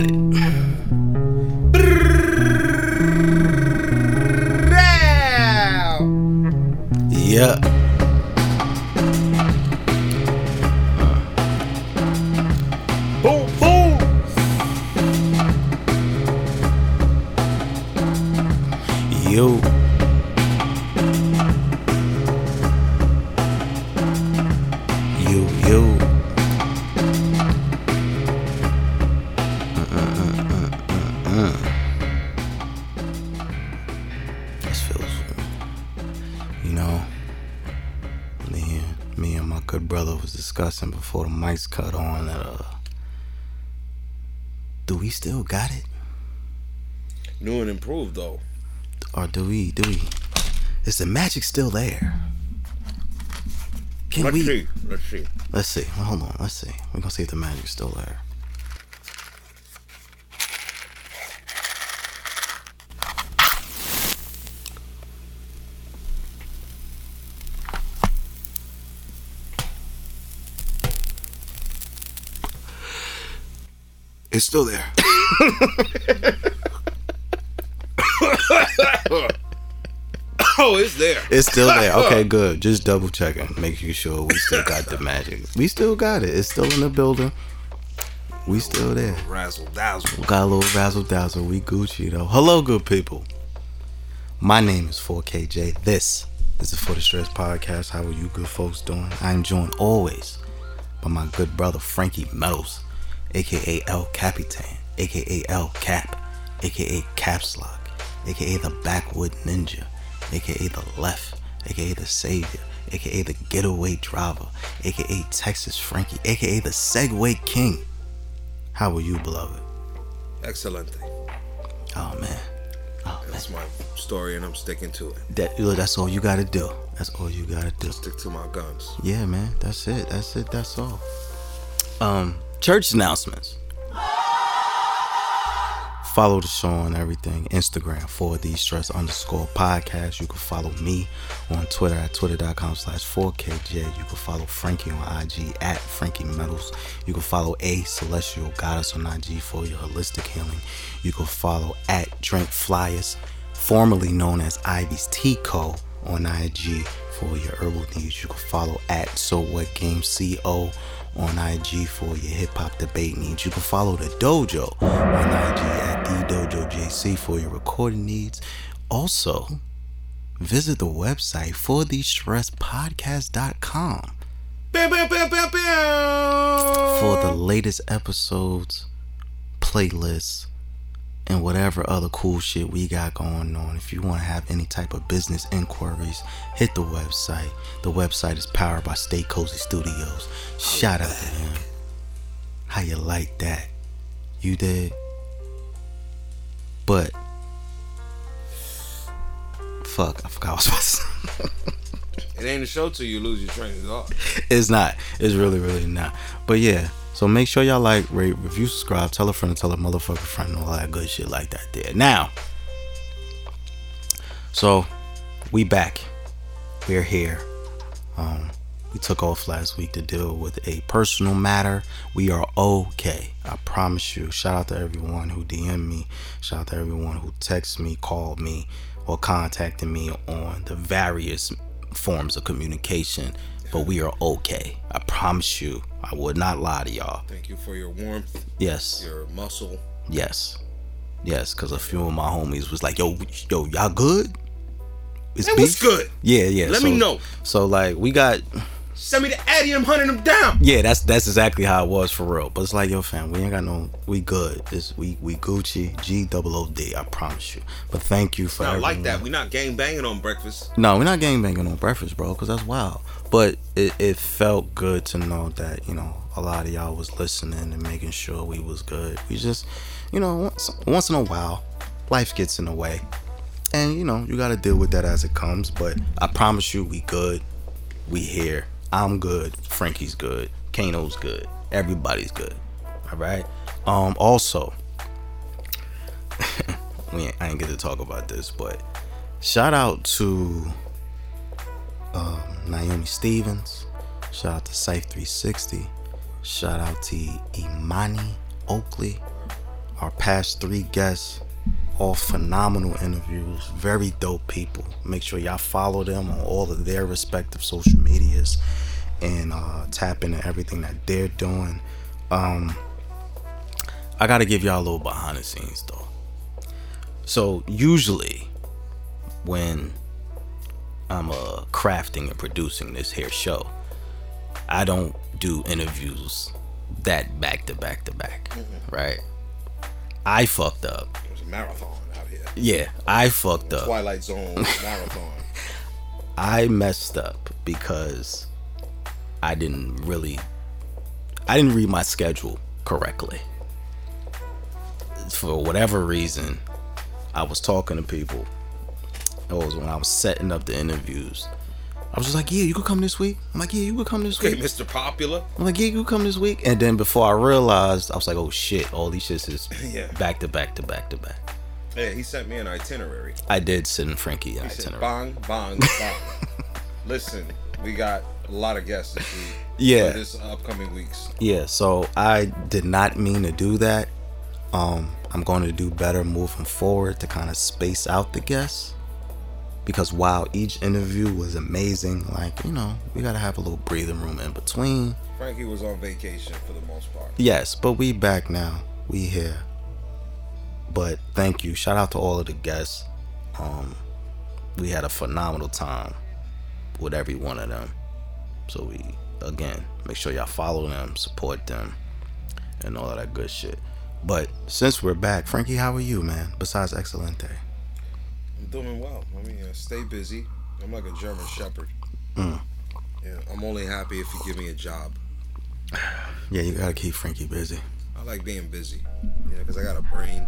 got still got it? New and improved though. Or do we, do we, is the magic still there? Can Let's we? see. Let's see. Let's see. Well, hold on. Let's see. We're gonna see if the magic's still there. It's still there. Oh, it's there. It's still there. Okay, good. Just double checking, making sure we still got the magic. We still got it. It's still in the building. We still there. Razzle dazzle. We Got a little razzle dazzle. We Gucci though. Hello, good people. My name is 4KJ. This is the For the Stress podcast. How are you, good folks, doing? I am joined always by my good brother Frankie Metals, aka El Capitan, aka El Cap, aka Caps Lock, aka the Backwood Ninja, aka the Left, aka the Savior, aka the Getaway Driver, aka Texas Frankie, aka the Segway King. How are you, beloved? Excellent. Oh man. Oh man. That's my story, and I'm sticking to it. That look, that's all you gotta do. That's all you gotta do. Stick to my guns. Yeah, man. That's it. That's it. That's all. Um, church announcements. Follow the show on everything. Instagram for the stress underscore podcast. You can follow me on Twitter at twitter.com slash 4KJ. You can follow Frankie on IG at Frankie Metals. You can follow A Celestial Goddess on IG for your holistic healing. You can follow at Drink Flyers, formerly known as Ivy's Tea Co. on IG for your herbal needs. You can follow at So What Game CO on IG for your hip hop debate needs. You can follow the dojo on IG at the Dojo JC for your recording needs. Also, visit the website for the bam, bam. for the latest episodes, playlists, and whatever other cool shit we got going on. If you want to have any type of business inquiries, hit the website. The website is powered by Stay Cozy Studios. Shout out to him. How you like that? You did? But fuck, I forgot what I was supposed to say. It ain't a show till you lose your train of thought. It's not. It's really, really not. But yeah. So make sure y'all like, rate, review, subscribe, tell a friend, tell a motherfucker friend, all that good shit like that there. Now, so we back. We're here. Um, we took off last week to deal with a personal matter. We are okay. I promise you. Shout out to everyone who DM'd me. Shout out to everyone who texted me, called me, or contacted me on the various forms of communication. But we are okay. I promise you. I would not lie to y'all. Thank you for your warmth, Yes. your muscle. Yes. Yes, because a few of my homies was like, yo, yo, y'all good? It's good? Yeah, yeah. Let so- me know. So like we got Send me the Addy and I'm hunting them down. yeah, that's that's exactly how it was for real. But it's like, yo, fam, we ain't got no we good. It's we we Gucci, G double O D, I promise you. But thank you for Not like that. We not gang banging on breakfast. No, we're not gang banging on breakfast, bro, because that's wild. But it, it felt good to know that, you know, a lot of y'all was listening and making sure we was good. We just, you know, once, once in a while, life gets in the way. And, you know, you got to deal with that as it comes. But I promise you, we good. We here. I'm good. Frankie's good. Kano's good. Everybody's good. All right. Um. Also, we I ain't get to talk about this, but shout out to um, Naomi Stevens. Shout out to Safe 360. Shout out to Imani Oakley. our past three guests. All phenomenal interviews, very dope people. Make sure y'all follow them on all of their respective social medias and uh, tap into everything that they're doing. Um, I gotta give y'all a little behind the scenes though. So usually, when I'm uh, crafting and producing this here show, I don't do interviews that back to back to back, right? I fucked up. It was a marathon out here. Yeah, I fucked up. Twilight Zone marathon. I messed up because I didn't really I didn't read my schedule correctly. For whatever reason, I was talking to people. It was when I was setting up the interviews. I was just like, "Yeah, you could come this week." I'm like, "Yeah, you could come this Okay, week." Mr. Popular. I'm like, "Yeah, you could come this week." And then before I realized, I was like, "Oh shit! All these shits is Yeah. back to back to back to back." Yeah, he sent me an itinerary. I did send Frankie an He said, itinerary. bong, bong, bong. Listen, we got a lot of guests this week. Yeah. For this upcoming weeks. Yeah, so I did not mean to do that. Um, I'm going to do better moving forward to kind of space out the guests. Because while each interview was amazing, like, you know, we got to have a little breathing room in between. Frankie was on vacation for the most part. Yes, but we back now. We here. But thank you. Shout out to all of the guests. Um, we had a phenomenal time with every one of them. So we again make sure y'all follow them, support them, and all of that good shit. But since we're back, Frankie, how are you, man? Besides Excelente. I'm doing well. I mean, uh, stay busy. I'm like a German Shepherd. Mm. Yeah, I'm only happy if you give me a job. Yeah, you gotta keep Frankie busy. I like being busy. Yeah, because I got a brain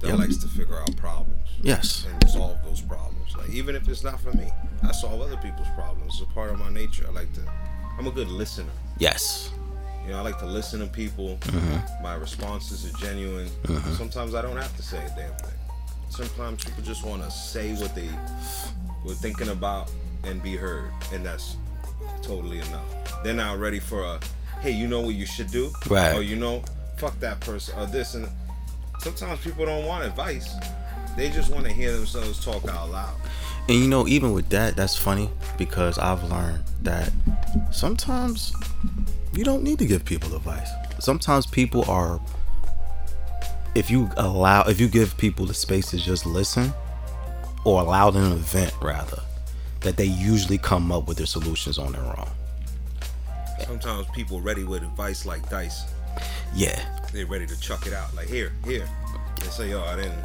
that Yep. likes to figure out problems Yes. and solve those problems. Like even if it's not for me, I solve other people's problems. It's a part of my nature. I like to. I'm a good listener. Yes. You know, I like to listen to people. Mm-hmm. My responses are genuine. Sometimes I don't have to say a damn thing. Sometimes people just want to say what they were thinking about and be heard, and that's totally enough. They're not ready for a, hey, you know what you should do, Right. Or you know, fuck that person, or this. And sometimes people don't want advice. They just want to hear themselves talk out loud. And you know, even with that, that's funny because I've learned that sometimes you don't need to give people advice. Sometimes people are if you allow if you give people the space to just listen or allow them to vent rather, that they usually come up with their solutions on their own. Sometimes people ready with advice like dice. Yeah. They're ready to chuck it out. Like here, here. They say, yo, I didn't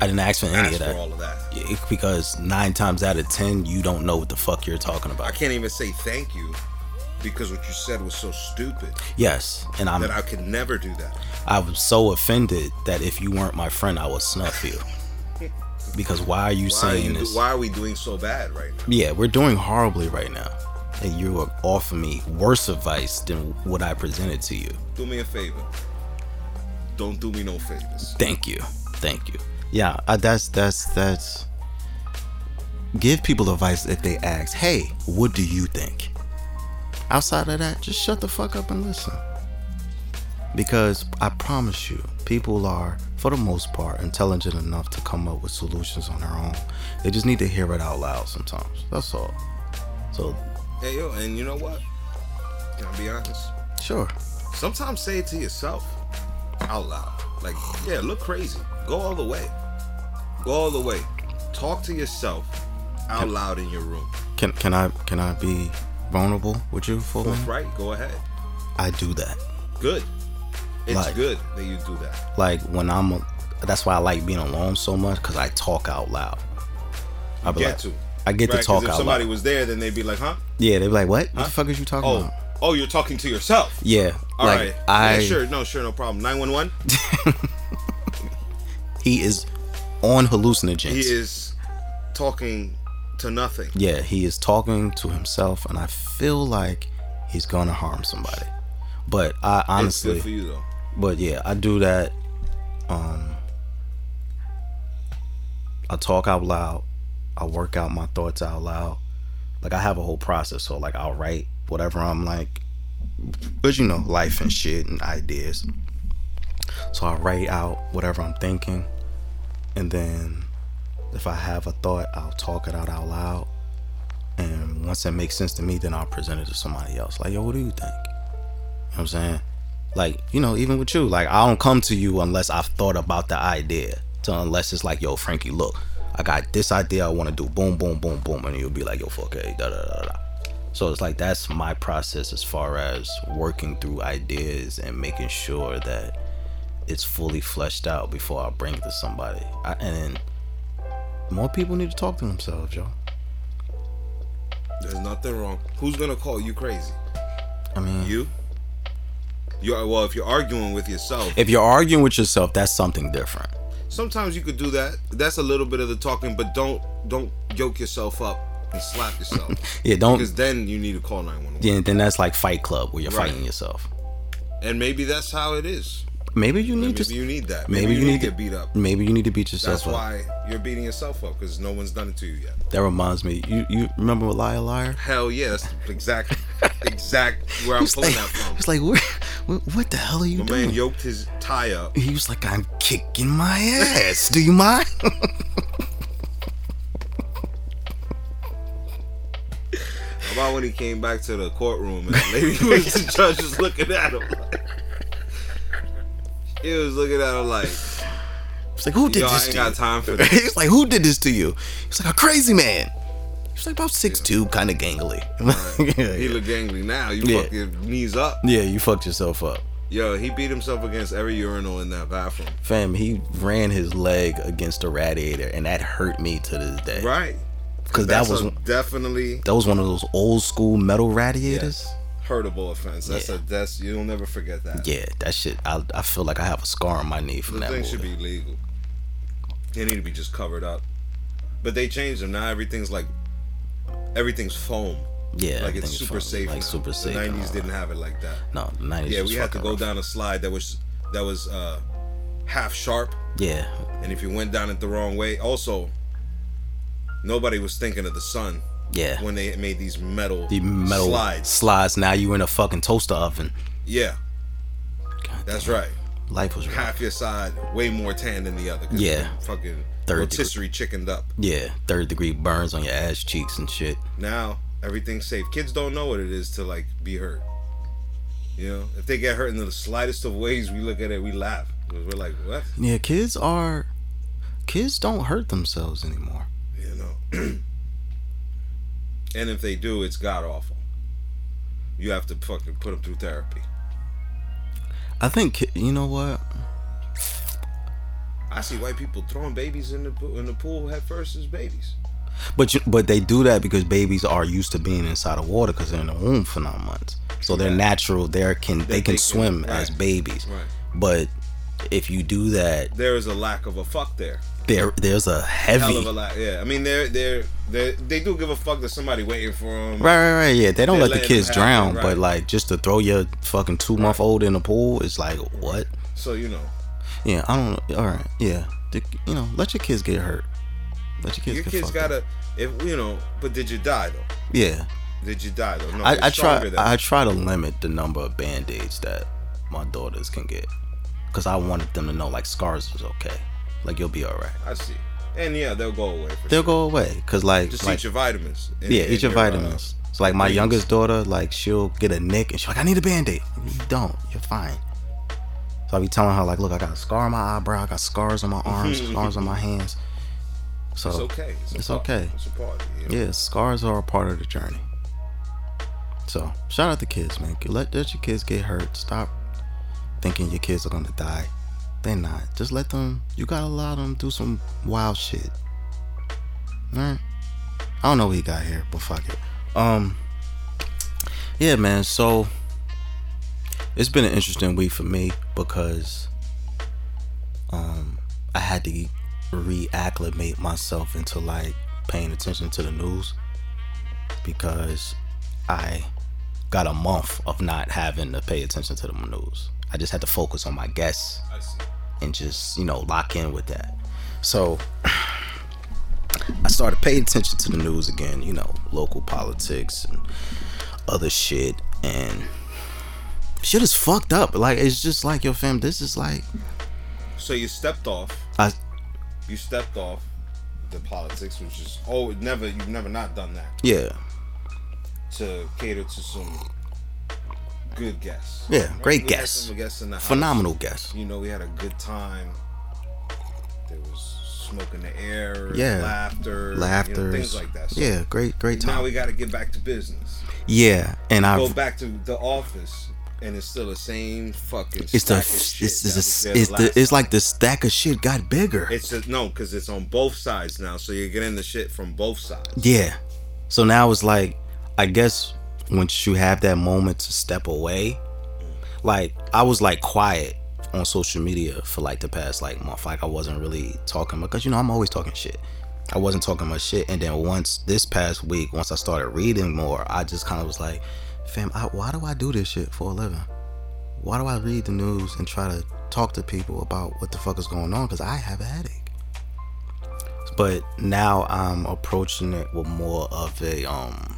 I didn't ask for any ask of for that. all of that. Yeah, because nine times out of ten, you don't know what the fuck you're talking about. I can't even say thank you because what you said was so stupid Yes, and I'm that I could never do that. I was so offended that if you weren't my friend, I would snuff you. Because why are you Why are, saying you, this? why are we doing so bad right now? Yeah, we're doing horribly right now. And you are offering me worse advice than what I presented to you. Do me a favor. Don't do me no favors. Thank you. Thank you. Yeah, uh, that's that's that's give people advice if they ask, "Hey, what do you think?" Outside of that, just shut the fuck up and listen. Because I promise you, people are for the most part intelligent enough to come up with solutions on their own. They just need to hear it out loud sometimes. That's all. So, Hey yo, and you know what? Can I be honest? sure. Sometimes say it to yourself out loud. Like, yeah, look crazy. Go all the way. Go all the way. Talk to yourself out loud in your room. Can can I can I be vulnerable with you for a right. Go ahead. I do that. Good. It's Like- good that you do that. like when I'm that's why I like being alone so much because I talk out loud. I Get like, to. I get Right, to talk if out somebody loud. was there, then they'd be like, huh? yeah, they'd be like, "What? What the fuck is you talking Oh, about?" oh, you're talking to yourself. Yeah, All like right. I yeah, sure, no, sure, no problem. Nine one one. he is on hallucinogens. He is talking to nothing. Yeah, he is talking to himself, and I feel like he's gonna harm somebody. But I honestly, good for you though. but yeah, I do that. Um, I talk out loud. I work out my thoughts out loud. Like I have a whole process. So like I'll write whatever I'm like, but you know, life and shit and ideas. So I write out whatever I'm thinking, and then if I have a thought, I'll talk it out out loud. And once it makes sense to me, then I'll present it to somebody else. Like, yo, what do you think? You know what I'm saying? Like, you know, even with you, like I don't come to you unless I've thought about the idea. So unless it's like, yo, Frankie, look, I got this idea I want to do. Boom, boom, boom, boom, and you'll be like, yo, fuck, okay, da da da da. So it's like that's my process as far as working through ideas and making sure that it's fully fleshed out before I bring it to somebody. I, and more people need to talk to themselves, y'all. There's nothing wrong. Who's gonna call you crazy? I mean, You? You are well. If you're arguing with yourself, if you're arguing with yourself, that's something different. sometimes you could do that. That's a little bit of the talking, but don't don't yoke yourself up and slap yourself. Yeah, don't. because then you need to call 911. Yeah, then that's like Fight Club where you're Right. fighting yourself. And maybe that's how it is. Maybe you need Maybe to. you need that. maybe you need to get beat up. Maybe you need to beat yourself up. That's up. why you're beating yourself up because no one's done it to you yet. That reminds me. You you remember Liar Liar? Hell yeah, that's exact exact where I'm pulling like, that from. it's like where, what, what the hell are you My doing? man yoked his tie up. he was like, I'm kicking my ass. Do you mind? About when he came back to the courtroom and the lady was the judge was looking at him. He was looking at him like, It's like, who did yo, I this ain't to got you? time for this. He's like, who did this to you? He's like, a crazy man. He's like about six two, kind of gangly. yeah, He yeah. look gangly now. You Yeah. your knees up. yeah, you fucked yourself up. Yo, he beat himself against every urinal in that bathroom. Fam, he ran his leg against a radiator, and that hurt me to this day. Right. Because that was definitely that was one of those old school metal radiators. yes, hurtable offense. That's Yeah. a that's you'll never forget that. Yeah, that shit. I, I feel like I have a scar on my knee from The that thing should be legal. They need to be just covered up. But they changed them. Now everything's like everything's foam. yeah, like it's super fun. safe. Like now. super safe. The nineties didn't have it like that. No, the nineties. Yeah, we had to go rough. down a slide that was that was uh half sharp Yeah, and if you went down it the wrong way, also nobody was thinking of the sun yeah. when they made these metal, the metal slides. slides. Now you're in a fucking toaster oven. Yeah, God that's damn, right. Life was rough. Half your side way more tan than the other. Yeah. Fucking Third rotisserie chickened up. Yeah, third degree burns on your ass cheeks and shit. Now everything's safe. Kids don't know what it is to like be hurt. You know, if they get hurt in the slightest of ways, we look at it, we laugh. We're like, what? Yeah, kids are kids don't hurt themselves anymore. You know. and if they do, it's god awful. You have to fucking put them through therapy. I think you know what? I see white people throwing babies in the pool, in the pool head first as babies. But you, but they do that because babies are used to being inside of water because they're in the womb for nine months. So they're natural. They can they They can swim as right. babies. Right. But if you do that, There is a lack of a fuck there. there there's a heavy. Hell of a lack. Yeah, I mean, they're they're they they do give a fuck that somebody waiting for them. Right, right, right. Yeah, they don't let the kids drown, right. but like just to throw your fucking two month old in the pool is like what? So you know, Yeah, I don't. All right, yeah, The- you know, let your kids get hurt. Let your kids. your get kids fucked up. gotta. If you know, but did you die though? Yeah, Did you die though? No, I, I try. I try to limit the number of band aids that my daughters can get, cause I wanted them to know like scars is okay. Like you'll be all right. I see. And yeah, they'll go away. They'll sure. go away, cause like, Just like eat your vitamins. and- yeah, and eat your uh, vitamins. So like my youngest daughter, like she'll get a nick and she's like, I need a band-aid. You don't, you're fine. So I be telling her like, look, I got a scar on my eyebrow, I got scars on my arms, scars on my hands. So it's okay. It's, It's okay. It's a part. You know? yeah, scars are a part of the journey. So shout out to kids, man. Let, let your kids get hurt. Stop thinking your kids are gonna die. They're not. Just let them. You gotta allow them do some wild shit. Alright. I don't know what he got here, but fuck it. Um. Yeah, man. So it's been an interesting week for me because um I had to reacclimate myself into like paying attention to the news because I got a month of not having to pay attention to the news. I just had to focus on my guests and just you know lock in with that. So I started paying attention to the news again, you know, local politics and other shit, and shit is fucked up. Like it's just like your fam. This is like. So you stepped off. I. You stepped off the politics, which is oh never you've never not done that. Yeah. To cater to some good guests. Yeah, great we guests. guests in the house. Phenomenal guests. You know, we had a good time. There was smoke in the air. Yeah. Laughter. Laughter. You know, things like that. So yeah, great, great time. Now we got to get back to business. yeah, and I. Go back to the office, and it's still the same fucking. It's the stack of shit it's the, it's the the it's like the stack of shit got bigger. It's just no, because it's on both sides now. So you're getting the shit from both sides. Yeah. So now it's like, I guess once you have that moment to step away, like I was like quiet on social media for like the past like month. Like I wasn't really talking because you know I'm always talking shit. I wasn't talking much shit, and then once this past week, once I started reading more, I just kind of was like, fam, I, why do I do this shit for a living? Why do I read the news and try to talk to people about what the fuck is going on? Because I have a headache but now I'm approaching it with more of a um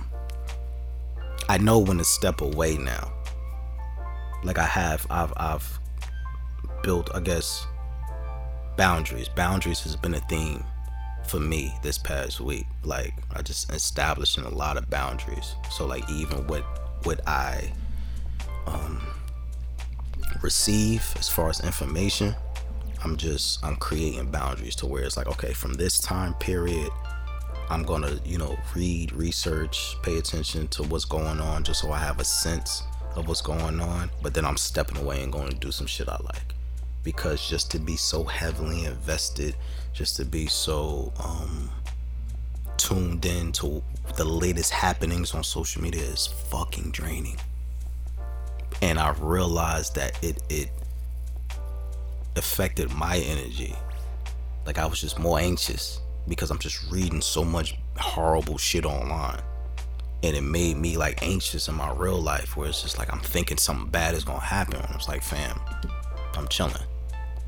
I know when to step away now. Like I have I've I've built I guess boundaries. Boundaries has been a theme for me this past week. Like I just establishing a lot of boundaries. So like even what what I um receive as far as information, I'm just I'm creating boundaries to where it's like okay from this time period I'm gonna you know read research pay attention to what's going on just so I have a sense of what's going on but then I'm stepping away and going to do some shit I like. Because just to be so heavily invested just to be so um tuned in to the latest happenings on social media is fucking draining. And I realized that it it affected my energy. Like I was just more anxious because I'm just reading so much horrible shit online. And it made me like anxious in my real life where it's just like I'm thinking something bad is gonna happen. And it's like, fam, I'm chilling.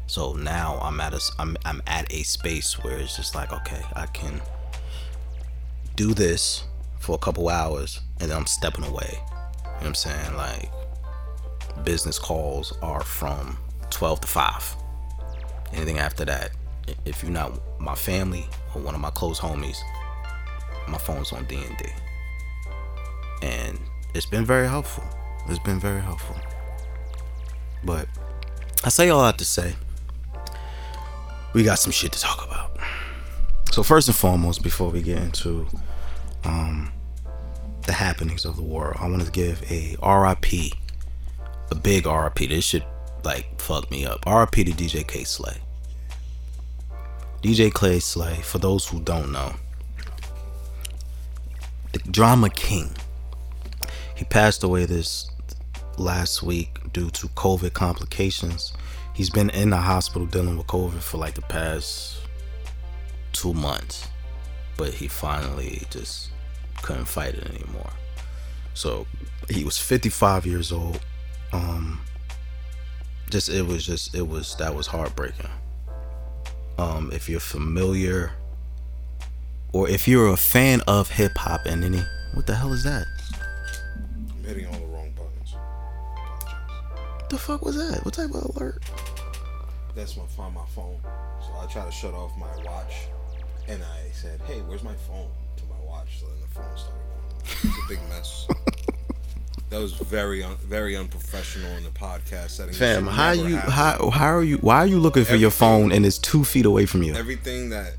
So now I'm at a I'm I'm at a space where it's just like, okay, I can do this for a couple hours and then I'm stepping away. You know what I'm saying? Like business calls are from 12 to 5. Anything after that, i- if you're not my family or one of my close homies, my phone's on D&D. And it's been very helpful. It's been very helpful. But I say all I have to say, we got some shit to talk about. So first and foremost, before we get into um, the happenings of the world, I want to give a RIP, a big RIP. This should like fuck me up. RIP to DJ Kay Slay. DJ Kay Slay, for those who don't know, the drama king. He passed away this last week due to COVID complications. He's been in the hospital dealing with COVID for like the past two months, but he finally just couldn't fight it anymore. So he was 55 years old. Um, just it was just it was that was heartbreaking. Um, if you're familiar, or if you're a fan of hip hop and any, what the hell is that? I'm hitting all the wrong buttons. What the fuck was that? What type of alert? That's my find my phone. So I try to shut off my watch, and I said, "Hey, where's my phone?" To my watch, so then the phone started going. It's a big mess. that was very un- very unprofessional in the podcast setting. Fam, how you happen. how how are you? Why are you looking for your phone and it's two feet away from you? Everything that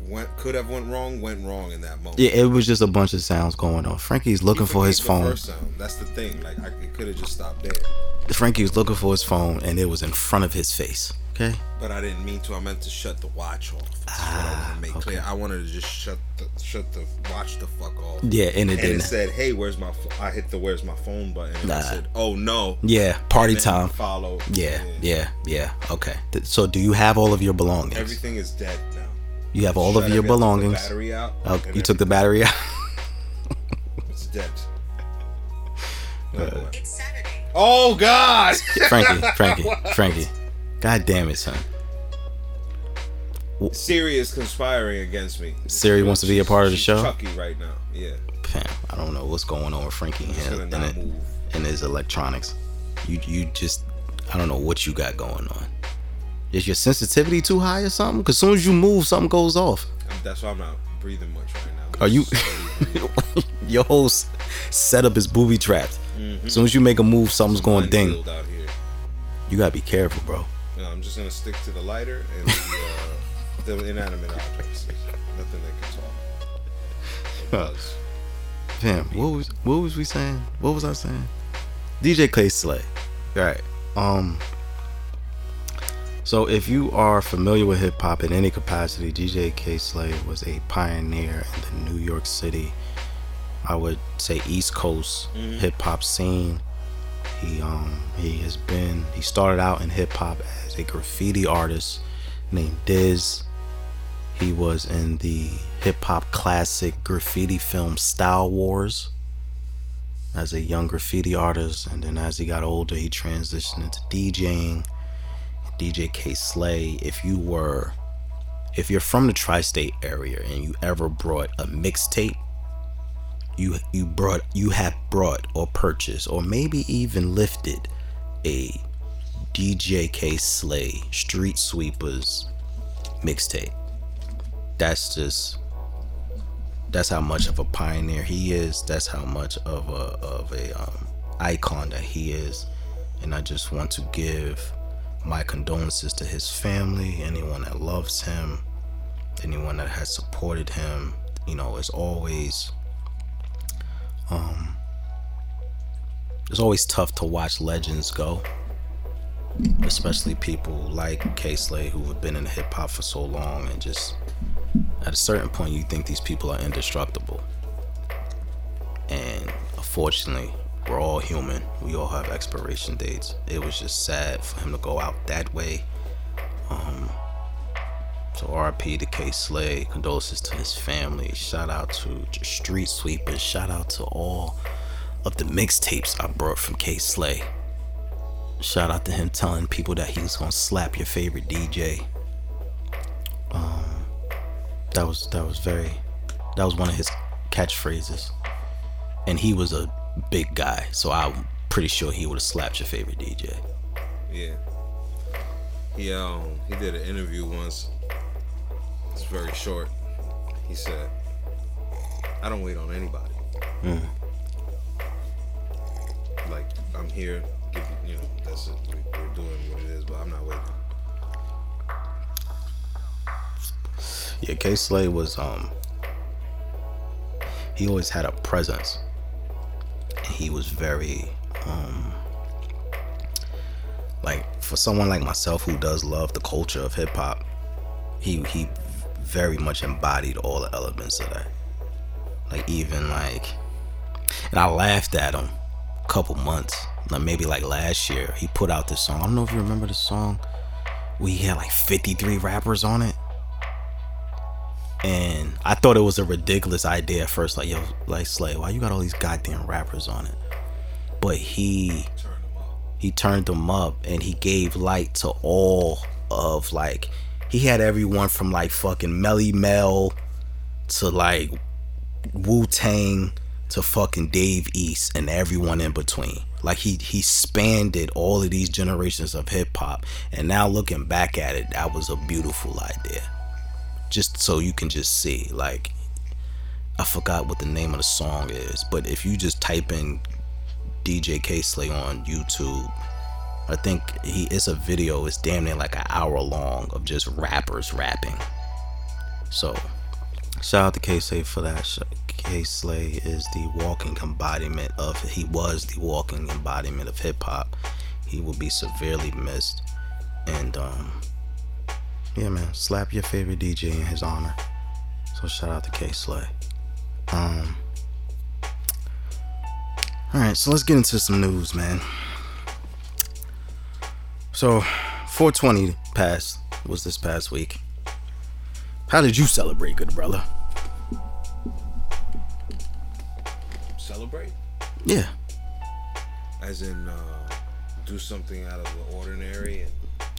went could have went wrong went wrong in that moment. Yeah, it was just a bunch of sounds going on. Frankie's looking for his phone. That's the thing. Like I could have just stopped there, Frankie was looking for his phone and it was in front of his face. Okay. but I didn't mean to. I meant to shut the watch off. That's what I want to make Ah, okay. clear. I wanted to just shut the shut the watch the fuck off. Yeah, and it and didn't. it said, "Hey, where's my?" Ph-? I hit the "Where's my phone?" button. And I said, "Oh no!" yeah, party And then time. Follow. Yeah, yeah, yeah. Okay. Th- So, do you have all of your belongings? Everything is dead now. you have all Shut of your belongings. Battery out. Oh, and you took the battery out. It's dead. Boy. It's Saturday. Oh God! Frankie, Frankie, Frankie. God damn it, son. Siri is conspiring against me. Siri wants to be a part of the show? Chucky right now. Yeah. I don't know what's going on with Frankie and, his- and, it- and his electronics. You you just I don't know what you got going on. Is your sensitivity too high or something? Cause as soon as you move, something goes off. That's why I'm not breathing much right now. Are you? Your whole setup is booby trapped. As soon as you make a move, something's going ding. You gotta be careful, bro. No, I'm just gonna stick to the lighter and the, uh, the inanimate objects. Nothing that can talk. It does. Damn, what was what was we saying? What was I saying? DJ Kay Slay. Right. Um so if you are familiar with hip hop in any capacity, DJ Kay Slay was a pioneer in the New York City, I would say East Coast hip hop scene. He um he has been he started out in hip hop as a graffiti artist named Dez. He was in the hip hop classic graffiti film Style Wars as a young graffiti artist, and then as he got older, he transitioned into DJing. DJ Kay Slay. If you were, if you're from the tri-state area and you ever brought a mixtape, you you brought you have brought or purchased or maybe even lifted a DJ Kay Slay Street Sweepers mixtape. That's just that's how much of a pioneer he is. That's how much of a of a um, icon that he is. And I just want to give my condolences to his family, anyone that loves him, anyone that has supported him. You know, it's always um it's always tough to watch legends go. Especially people like Kay Slay who have been in hip hop for so long and just at a certain point you think these people are indestructible. And unfortunately we're all human. We all have expiration dates. It was just sad for him to go out that way. Um so RP to Kay Slay condolences to his family. Shout out to street sweepers. Shout out to all of the mixtapes I brought from Kay Slay shout out to him telling people that he was gonna slap your favorite DJ that was that was very that was one of his catchphrases and he was a big guy so i'm pretty sure he would have slapped your favorite dj Yeah. He um he did an interview once. It's very short. He said, "I don't wait on anybody. Like I'm here, you, know that's it. We, we're doing what it is, but I'm not waiting." yeah k slay was um he always had a presence he was very um like for someone like myself who does love the culture of hip-hop he he very much embodied all the elements of that like even like and i laughed at him a couple months maybe like last year he put out this song i don't know if you remember the song he had like 53 rappers on it and I thought it was a ridiculous idea at first. Like, yo, like Slay, why you got all these goddamn rappers on it? But he he turned them up and he gave light to all of like he had everyone from like fucking Melle Mel to like Wu Tang to fucking Dave East and everyone in between. Like he he spanned all of these generations of hip hop, and now looking back at it, that was a beautiful idea. Just so you can just see, like, I forgot what the name of the song is, but if you just type in DJ Kay Slay on YouTube, I think he it's a video. It's damn near like an hour long of just rappers rapping. So, shout out to Kay Slay for that. Sh- Kay Slay is the walking embodiment of. He was the walking embodiment of hip hop. He will be severely missed, and um, yeah, man, slap your favorite DJ in his honor. So shout out to Kay Slay. Um. All right, so let's get into some news, man. So, 420 passed was this past week. How did you celebrate, good brother? Celebrate, Yeah. as in uh, do something out of the ordinary and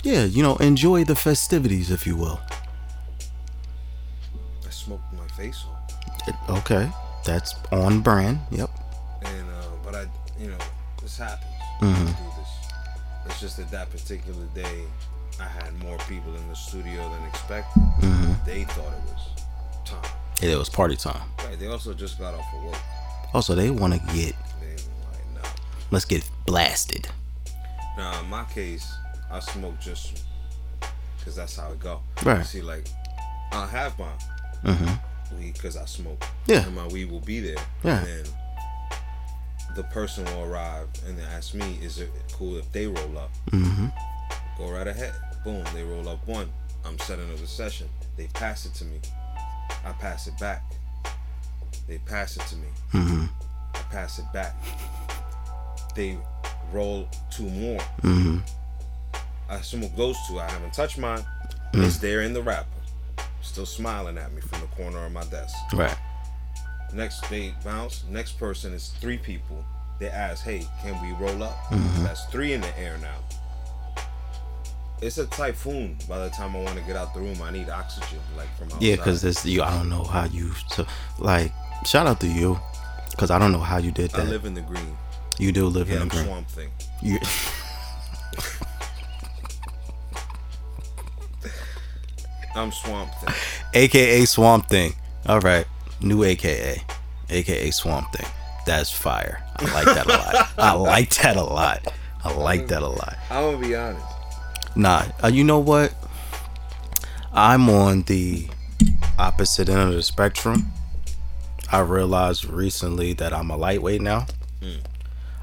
Yeah, you know, enjoy the festivities, if you will. I smoked my face off. It- okay, that's on brand. Yep. and uh, but I, you know, this happens. Mm-hmm. This. It's just that that particular day, I had more people in the studio than expected. Mm-hmm. They thought it was time. Yeah, it was party time. Right. They also just got off of work. Also, they want to get like, no. let's get blasted. Now, in my case, I smoke just because that's how it go. Right. See, like, I'll have my Mm-hmm. weed because I smoke. Yeah. And my weed will be there. Yeah. And then the person will arrive and then ask me, is it cool if they roll up? Mm-hmm. Go right ahead. Boom. They roll up one. I'm setting up the session. They pass it to me. I pass it back. They pass it to me. Mm-hmm. I pass it back. They roll two more. Mm-hmm. I smoke those two. I haven't touched mine. Mm. It's there in the wrapper. Still smiling at me from the corner of my desk. Right. Next they bounce. Next person is three people. They ask, hey, can we roll up? Mhm. That's three in the air now. It's a typhoon by the time I want to get out the room. I need oxygen, like from outside. Yeah, because this you. I don't know how you. So, like, shout out to you, because I don't know how you did that. I live in the green. you do live Yeah, in I'm the green. swamp thing. You, I'm swamp thing. AKA Swamp Thing. All right, new AKA, AKA Swamp Thing. That's fire. I like that a lot. I like that a lot. I like that a lot. I'm gonna be honest. Nah, uh, you know what? I'm on the opposite end of the spectrum. I realized recently that I'm a lightweight now. Mm.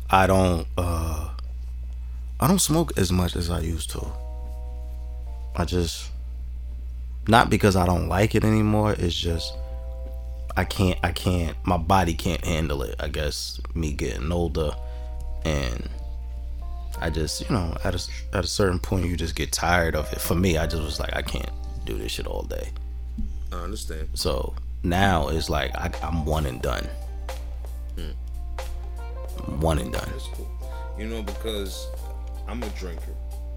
I don't uh I don't smoke as much as I used to. I just not because I don't like it anymore, it's just I can't I can't my body can't handle it. I guess me getting older and I just, you know, at a at a certain point, you just get tired of it. For me, I just was like, I can't do this shit all day. I understand. So now it's like I, I'm one and done. One and done. It's cool. You know, because I'm a drinker.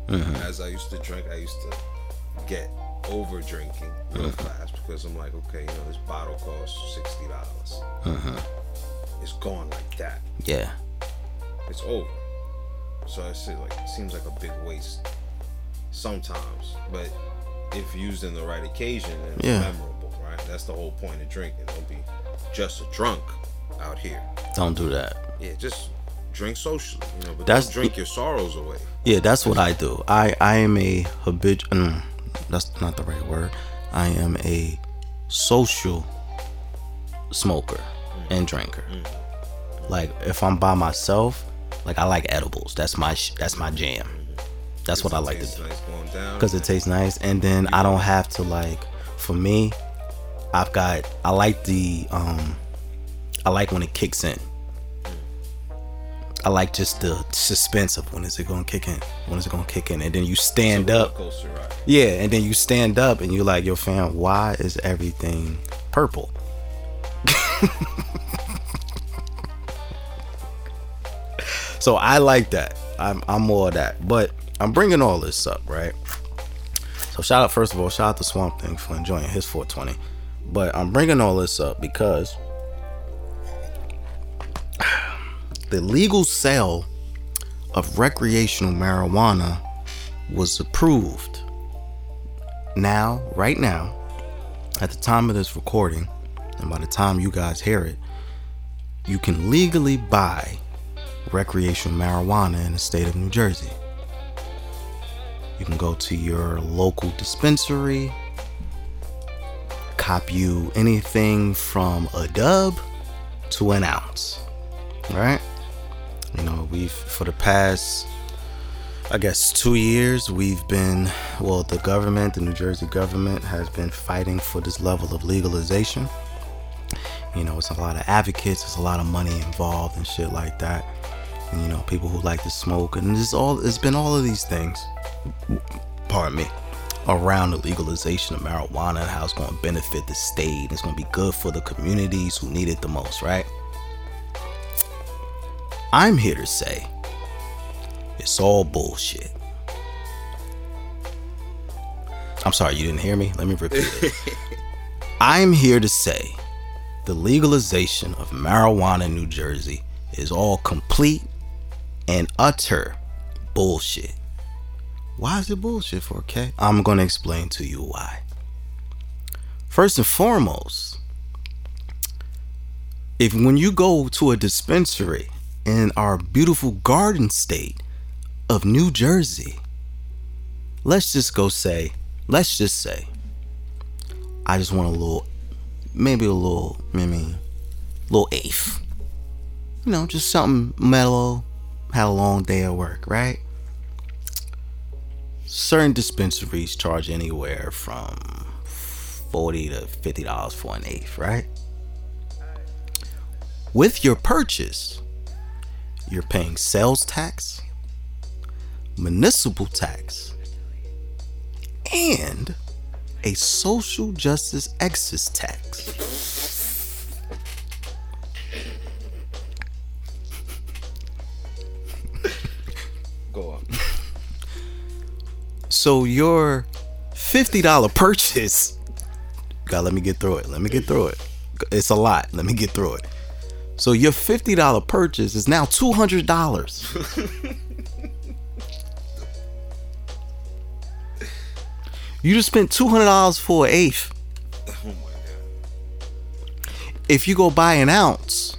Mhm. As I used to drink, I used to get over drinking real fast because I'm like, okay, you know, this bottle costs sixty dollars. Mhm. It's gone like that. Yeah, It's over. So I say like it seems like a big waste sometimes, but if used in the right occasion, it's Yeah. memorable, right? That's the whole point of drinking. Don't be just a drunk out here. don't do that. Yeah, just drink socially, you know, but That's- drink your sorrows away. Yeah, that's what I do. I I am a habit. Mm, that's not the right word. I am a social smoker mm. and drinker. Mm. Like if I'm by myself, like I like edibles. That's my sh- that's my jam. Mm-hmm. That's what I like to do. nice because it tastes nice and then i don't have to like for me i've got i like the um i like when it kicks in. I like just the suspense of when is it gonna kick in? When is it gonna kick in? And then you stand up. yeah and then you stand up and you're like yo fam why is everything purple? So i like that. I'm, I'm more of that. But i'm bringing all this up right? So shout out first of all shout out to swamp thing for enjoying his 420 but i'm bringing all this up because the legal sale of recreational marijuana was approved now, right now, at the time of this recording, and by the time you guys hear it, you can legally buy recreational marijuana in the state of New Jersey. You can go to your local dispensary, cop you anything from a dub to an ounce. Right? You know, we've, for the past I guess two years we've been well the government the New Jersey government has been fighting for this level of legalization you know it's a lot of advocates there's a lot of money involved and shit like that and you know people who like to smoke and it's all it's been all of these things pardon me around the legalization of marijuana and how it's going to benefit the state it's going to be good for the communities who need it the most right I'm here to say it's all bullshit. I'm sorry, you didn't hear me? Let me repeat it. I'm here to say the legalization of marijuana in New Jersey is all complete and utter bullshit. Why is it bullshit, 4K? I'm going to explain to you why. First and foremost, if when you go to a dispensary in our beautiful garden state of New Jersey, let's just go say, let's just say, I just want a little, maybe a little, maybe, little eighth. You know, just something mellow, had a long day at work, right? Certain dispensaries charge anywhere from 40 to $50 for an eighth, right? With your purchase, you're paying sales tax, municipal tax, and a social justice excess tax. So your $50 purchase, God, let me get through it. Let me get through it. It's a lot. Let me get through it. So your $50 purchase is now $200. you just spent $200 for an eighth. Oh my god. If you go buy an ounce,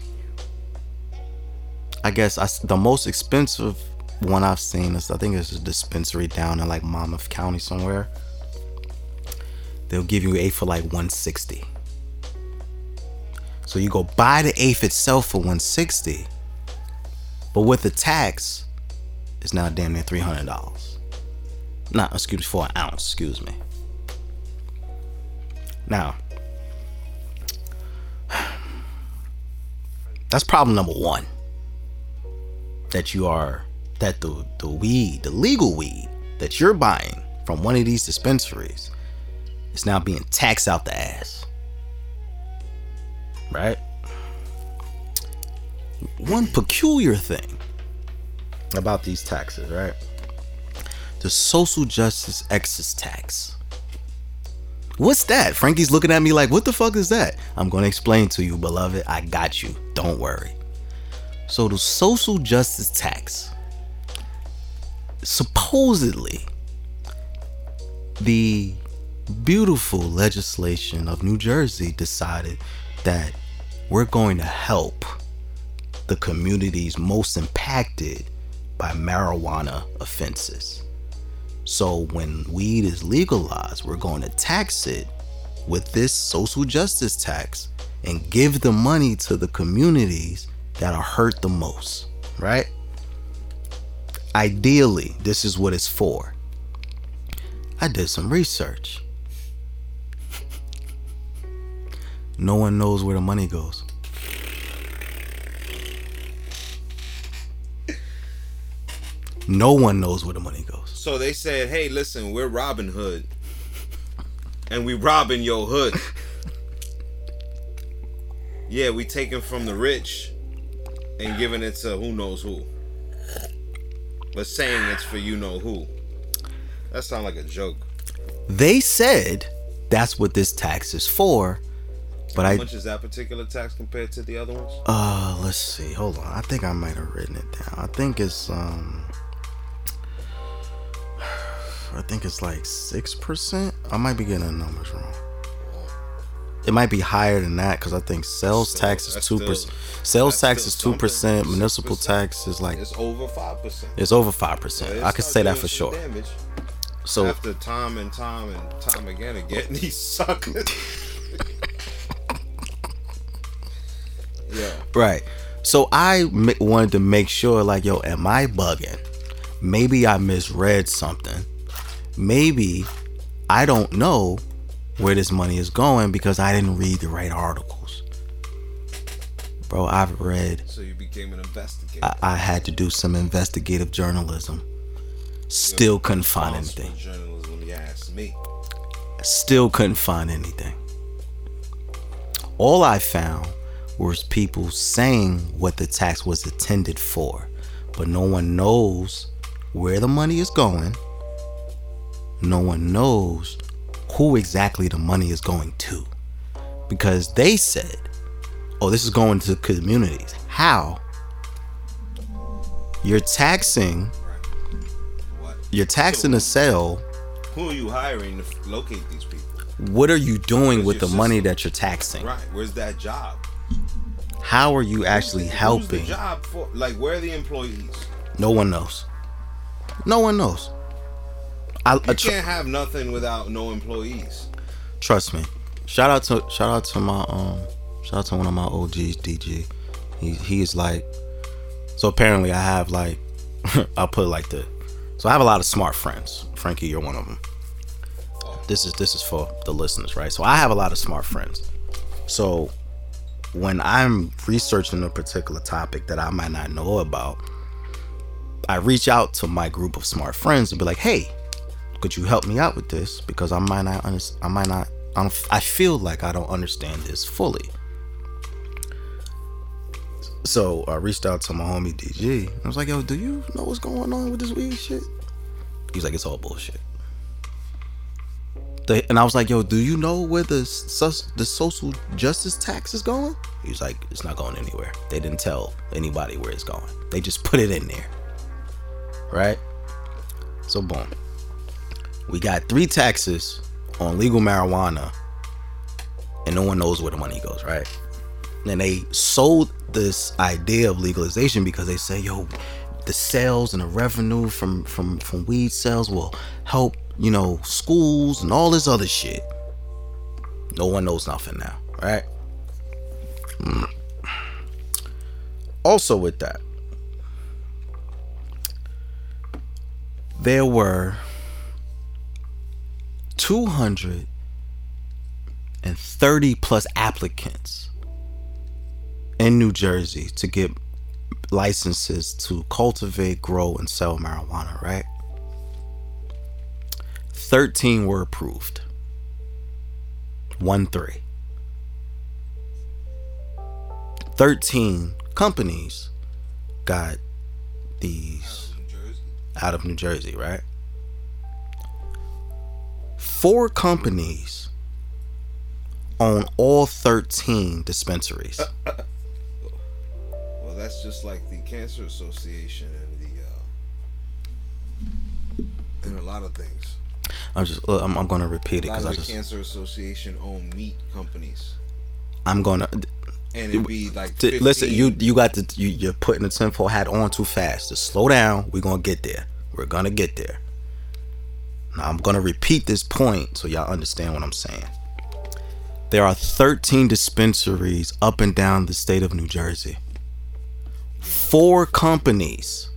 I guess I the most expensive one I've seen is I think it's a dispensary down in like Monmouth County somewhere. They'll give you eighth for like 160. So you go buy the eighth itself for 160, but with the tax, it's now damn near three hundred dollars. Not excuse me for an ounce. Excuse me. Now, that's problem number one. That you are that the the weed, the legal weed that you're buying from one of these dispensaries is now being taxed out the ass. Right? One peculiar thing about these taxes, right? The social justice excess tax. What's that? Frankie's looking at me like, what the fuck is that? I'm going to explain to you, beloved. I got you. Don't worry. So, the social justice tax supposedly the beautiful legislation of New Jersey decided that we're going to help the communities most impacted by marijuana offenses. So when weed is legalized, we're going to tax it with this social justice tax and give the money to the communities that are hurt the most, right? Ideally, this is what it's for. I did some research. no one knows where the money goes. No one knows where the money goes. So they said, "Hey, listen, we're Robin Hood, and we robbing your hood. yeah, we taking from the rich and giving it to who knows who. But saying it's for you know who. That sounds like a joke. They said that's what this tax is for, but How I much is that particular tax compared to the other ones? Uh, let's see. Hold on. I think I might have written it down. I think it's um. I think it's like six percent. I might be getting the numbers wrong. It might be higher than that because I think sales So tax is two percent. Sales tax is two percent. Municipal 6%. tax is like It's over five percent. it's over five percent. I can say that for sure. So after time and time and time again of getting these suckers. yeah. Right. So I wanted to make sure, like, yo, am I bugging? Maybe I misread something. Maybe I don't know where this money is going because I didn't read the right articles. Bro, I've read, So you became an investigator. I, I had to do some investigative journalism. Still couldn't find anything. Journalism, you ask me. Still couldn't find anything. All I found was people saying what the tax was intended for, but no one knows where the money is going. No one knows who exactly the money is going to. Because they said, oh, this is going to communities. How? You're taxing. What? You're taxing the sale. Who are you hiring to locate these people? What are you doing Where's with the your money that you're taxing? Right. Where's that job? How are you actually Who's the helping? job for? Like, where are the employees? No one knows. No one knows. I, You tr- can't have nothing without no employees. trust me. Shout out to shout out to my um shout out to one of my OGs, DG. He he is like so apparently I have like I'll put it like this. So I have a lot of smart friends. Frankie, you're one of them. This is this is for the listeners, right? So I have a lot of smart friends. So when I'm researching a particular topic that I might not know about, I reach out to my group of smart friends and be like, "Hey, could you help me out with this? Because I might not understand. I might not. I, don't, I feel like I don't understand this fully." So I reached out to my homie DG. I was like, "Yo, do you know what's going on with this weed shit?" He's like, "It's all bullshit." The, and I was like, "Yo, do you know where the the social justice tax is going?" He's like, "It's not going anywhere. They didn't tell anybody where it's going. They just put it in there." Right? So boom. We got three taxes on legal marijuana, and no one knows where the money goes, right? And they sold this idea of legalization because they say, yo, the sales and the revenue from from from weed sales will help, you know, schools and all this other shit. No one knows nothing now, right? Mm. Also with that, there were 230 plus applicants in New Jersey to get licenses to cultivate, grow, and sell marijuana, right? 13 were approved. 1 3. 13 companies got these New Jersey. out of New Jersey, right? Four companies own all 13 dispensaries. Well, that's just like the Cancer Association and the uh, and a lot of things. I'm just uh, I'm, I'm going to repeat it cuz I just Cancer Association own meat companies, I'm going to and it'd be like T- listen, you you got the you, you're putting the tinfoil hat on too fast. Just slow down. We're gonna get there. We're gonna get there. Now I'm gonna repeat this point so y'all understand what I'm saying. There are 13 dispensaries up and down the state of New Jersey. Four companies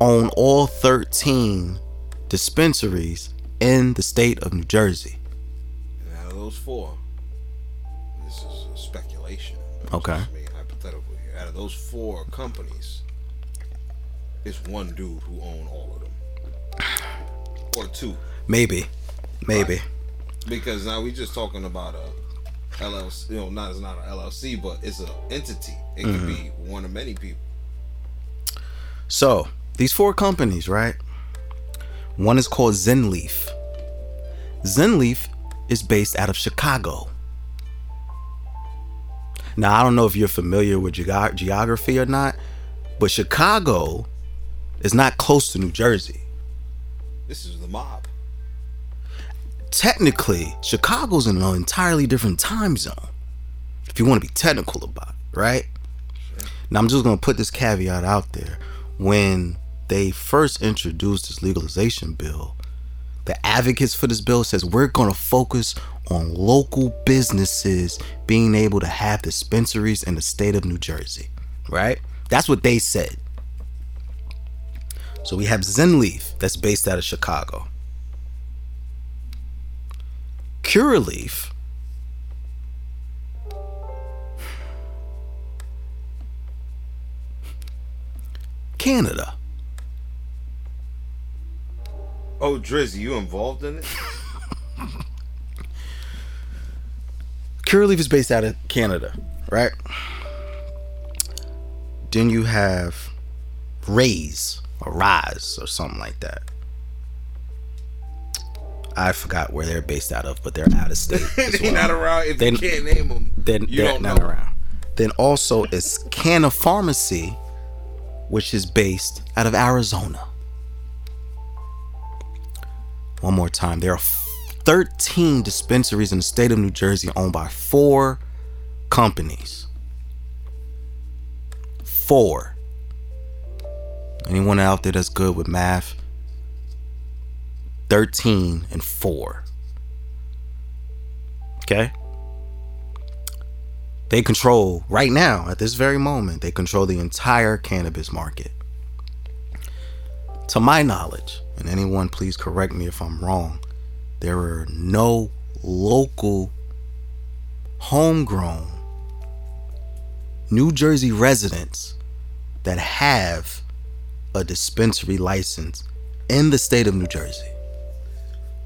own all 13 dispensaries in the state of New Jersey. And out of those four, this is a speculation. Okay. just making hypothetical here. Out of those four companies, it's one dude who own all of them, or two. Maybe, maybe. Because now we're just talking about a LLC. You know, not it's not an LLC, but it's an entity. It could be Mm-hmm. one of many people. So, these four companies, right? One is called Zenleaf. Zenleaf is based out of Chicago. Now, I don't know if you're familiar with geog- geography or not, but Chicago is not close to New Jersey. This is the mob. Technically, Chicago's in an entirely different time zone. If you want to be technical about it, right? Now, I'm just going to put this caveat out there. When they first introduced this legalization bill, the advocates for this bill says we're going to focus on local businesses being able to have dispensaries in the state of New Jersey, right? That's what they said. So we have Zenleaf that's based out of Chicago. Curaleaf Canada. Oh, Drizzy, you involved in it? Curaleaf is based out of Canada, right? Then you have Rays or Rise or something like that. I forgot where they're based out of, but they're out of state. as they well. not around. If They- you can't name them, Then you they're don't not know. around. Then also it's Canna Pharmacy which is based out of Arizona. One more time. There are 13 dispensaries in the state of New Jersey owned by four companies. Four. Anyone out there that's good with math? 13 and 4. Okay? They control, right now, at this very moment, they control the entire cannabis market. To my knowledge, and anyone please correct me if I'm wrong, there are no local, homegrown New Jersey residents that have a dispensary license in the state of New Jersey.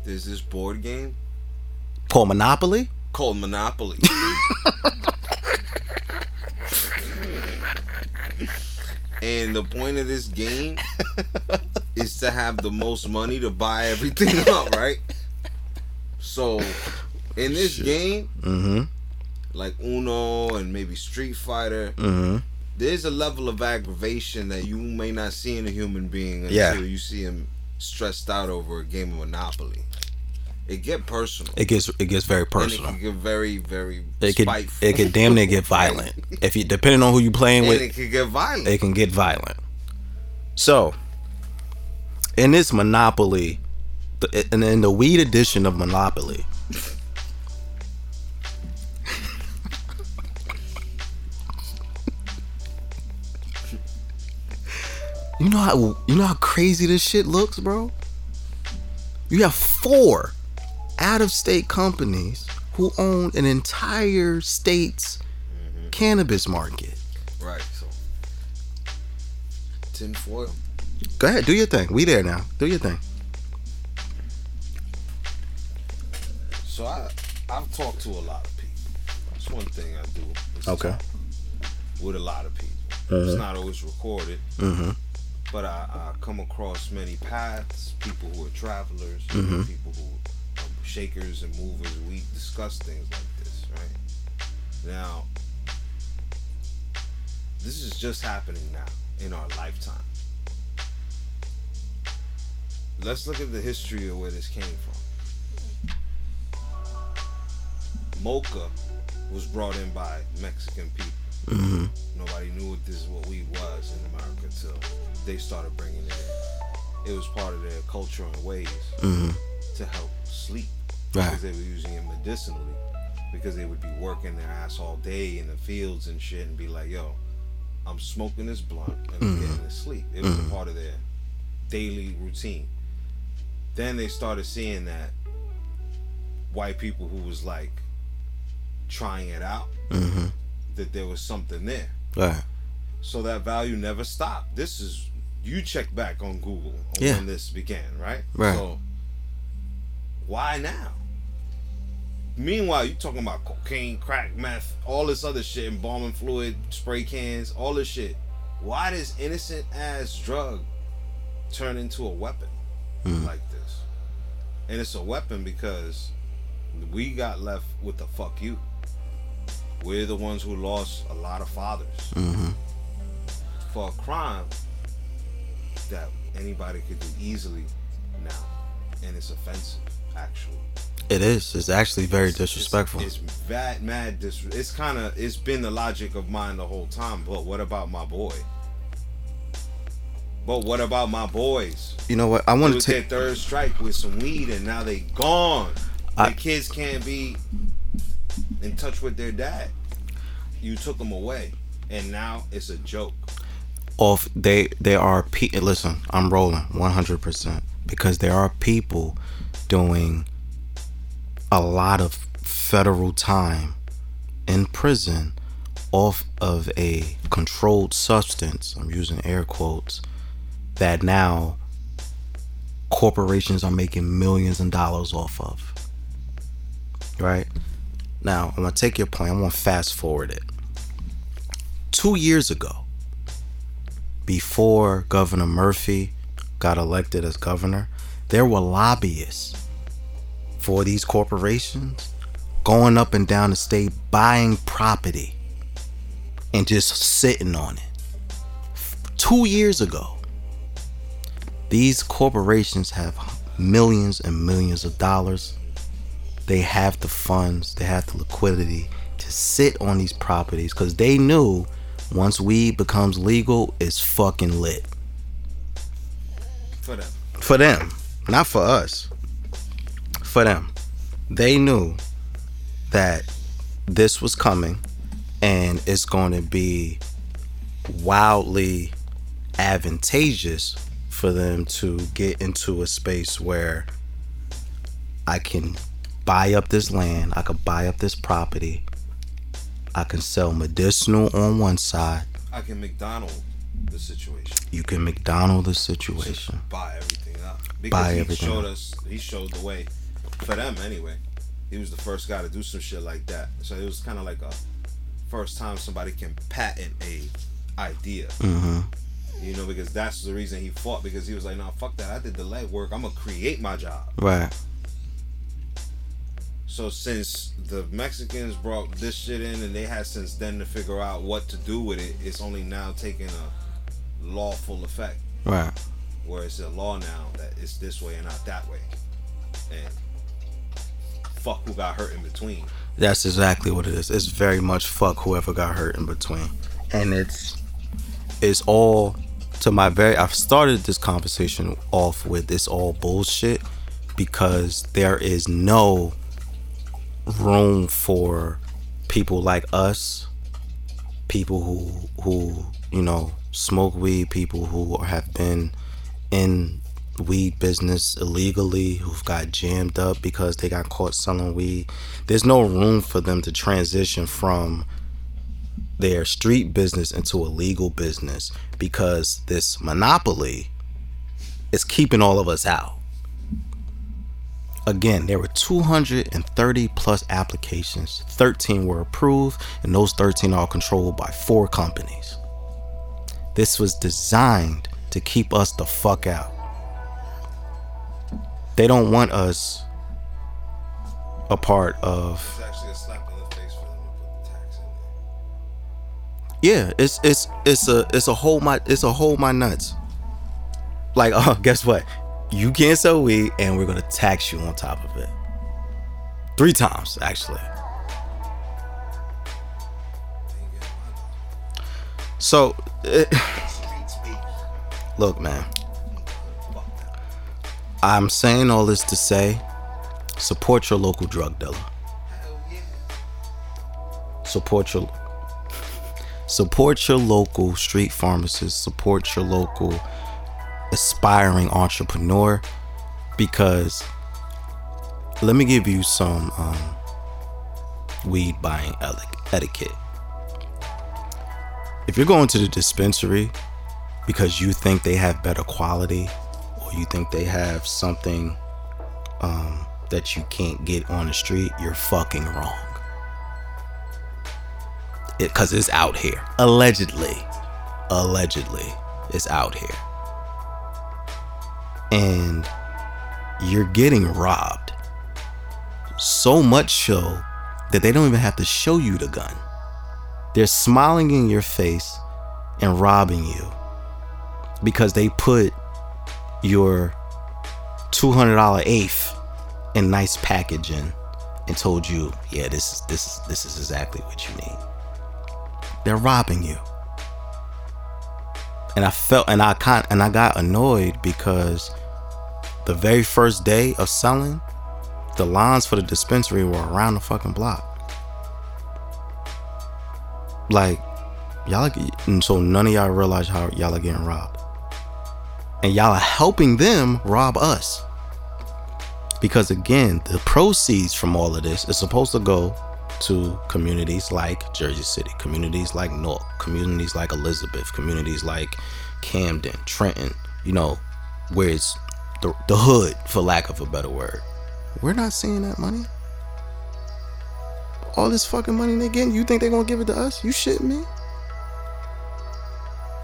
There's this board game called Monopoly. Called Monopoly. and the point of this game is to have the most money to buy everything up, right? So, in this Shit. game, mm-hmm. like Uno and maybe Street Fighter, mm-hmm. There's a level of aggravation that you may not see in a human being until yeah. you see him stressed out over a game of Monopoly. It get personal. It gets it gets very personal. And it can get very very it could spiteful. it could damn near get violent if you depending on who you playing and with. It can get violent. It can get violent. So, in this Monopoly, and in the weed edition of Monopoly. You know how you know how crazy this shit looks, bro. You have four out of state companies who own an entire state's mm-hmm. cannabis market. Right. So, tinfoil. Go ahead, do your thing. We there now. Do your thing. So I I've talked to a lot of people. That's one thing I do. Okay. With a lot of people. Uh-huh. It's not always recorded. Mm-hmm. But I, I, come across many paths, people who are travelers, mm-hmm. people who shakers and movers, we discuss things like this, right? Now, this is just happening now in our lifetime. Let's look at the history of where this came from. Mota was brought in by Mexican people. Mm-hmm. Nobody knew what this is what weed was in America until they started bringing it in. It was part of their culture and ways mm-hmm. to help sleep right. because they were using it medicinally. Because they would be working their ass all day in the fields and shit, and be like, "Yo, I'm smoking this blunt and I'm mm-hmm. getting to sleep." It was mm-hmm. a part of their daily routine. Then they started seeing that white people who was like trying it out, mm-hmm. That there was something there. Right. So that value never stopped. This is you check back on Google on yeah. when this began, right? Right. So why now? Meanwhile, you talking about cocaine, crack, meth, all this other shit, embalming fluid, spray cans, all this shit. Why does innocent ass drug turn into a weapon mm. like this? And it's a weapon because we got left with the fuck you. We're the ones who lost a lot of fathers mm-hmm. for a crime that anybody could do easily now, and it's offensive. Actually, it is. It's actually very disrespectful. It's, it's bad, mad. Dis- it's kind of. It's been the logic of mine the whole time. But what about my boy? But what about my boys? You know what? I want to take third strike with some weed, and now they gone. I, the kids can't be in touch with their dad. You took them away, and now it's a joke. Off they they are pe- listen. I'm rolling 100 percent because there are people doing a lot of federal time in prison off of a controlled substance. I'm using air quotes that now corporations are making millions of dollars off of. Right? Now, I'm going to take your point. I'm going to fast forward it. Two years ago, before Governor Murphy got elected as governor, there were lobbyists for these corporations going up and down the state buying property and just sitting on it two years ago. These corporations have millions and millions of dollars. They have the funds, they have the liquidity to sit on these properties because they knew once weed becomes legal, it's fucking lit. For them. For them, not for us. For them. They knew that this was coming and it's going to be wildly advantageous for them to get into a space where I can buy up this land, I could buy up this property, I can sell medicinal on one side. I can McDonald the situation. You can McDonald the situation. buy everything up. Because Buy he everything showed us he showed the way. For them anyway. He was the first guy to do some shit like that. So it was kinda like a first time somebody can patent a idea. Mm-hmm. You know, because that's the reason he fought because he was like, "No, fuck that. I did the leg work. I'm gonna create my job." Right. So since the Mexicans brought this shit in, and they had since then to figure out what to do with it, it's only now taking a lawful effect, Right. where it's a law now that it's this way and not that way, and fuck who got hurt in between. That's exactly what it is. It's very much fuck whoever got hurt in between. And it's it's all to my very I've started this conversation off with it's all bullshit because there is no room for people like us, people who who, you know, smoke weed, people who have been in weed business illegally who've got jammed up because they got caught selling weed. There's no room for them to transition from their street business into a legal business because this monopoly is keeping all of us out. Again, there were 230 plus applications. 13 were approved, and those 13 are controlled by four companies. This was designed to keep us the fuck out. They don't want us a part of It's a slap in the face for them to put the tax in there. Yeah, it's it's it's a it's a whole my it's a whole my nuts. Like, oh, guess what? You can't sell weed, and we're gonna tax you on top of it. Three times, actually. So, look, man. I'm saying all this to say, support your local drug dealer. Support your support your local street pharmacist, support your local aspiring entrepreneur because let me give you some um, weed buying etiquette. If you're going to the dispensary because you think they have better quality or you think they have something um, that you can't get on the street, you're fucking wrong. It because it's out here. Allegedly. Allegedly. It's out here and you're getting robbed. So much so that they don't even have to show you the gun. They're smiling in your face and robbing you because they put your $200 eighth in nice packaging and told you yeah this is this is this is exactly what you need. They're robbing you. And I felt and I kind and I got annoyed because the very first day of selling, the lines for the dispensary were around the fucking block. Like y'all are, so none of y'all realize how y'all are getting robbed. And y'all are helping them rob us. Because again, the proceeds from all of this is supposed to go to communities like Jersey City, communities like Newark, communities like Elizabeth, communities like Camden, Trenton, you know, where it's the, the hood, for lack of a better word. We're not seeing that money. All this fucking money they getting, you think they're gonna give it to us? You shit me?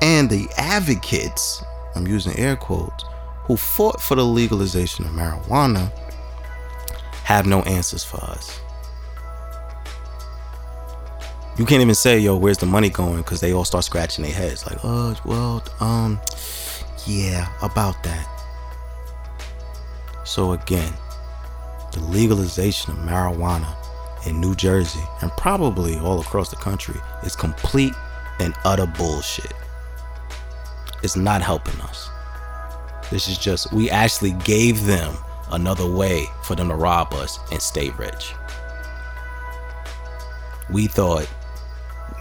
And the advocates, I'm using air quotes, who fought for the legalization of marijuana have no answers for us. you can't even say, yo, where's the money going? Because they all start scratching their heads. Like, oh, well, um, yeah, about that. So again, the legalization of marijuana in New Jersey and probably all across the country is complete and utter bullshit. It's not helping us. This is just, we actually gave them another way for them to rob us and stay rich. We thought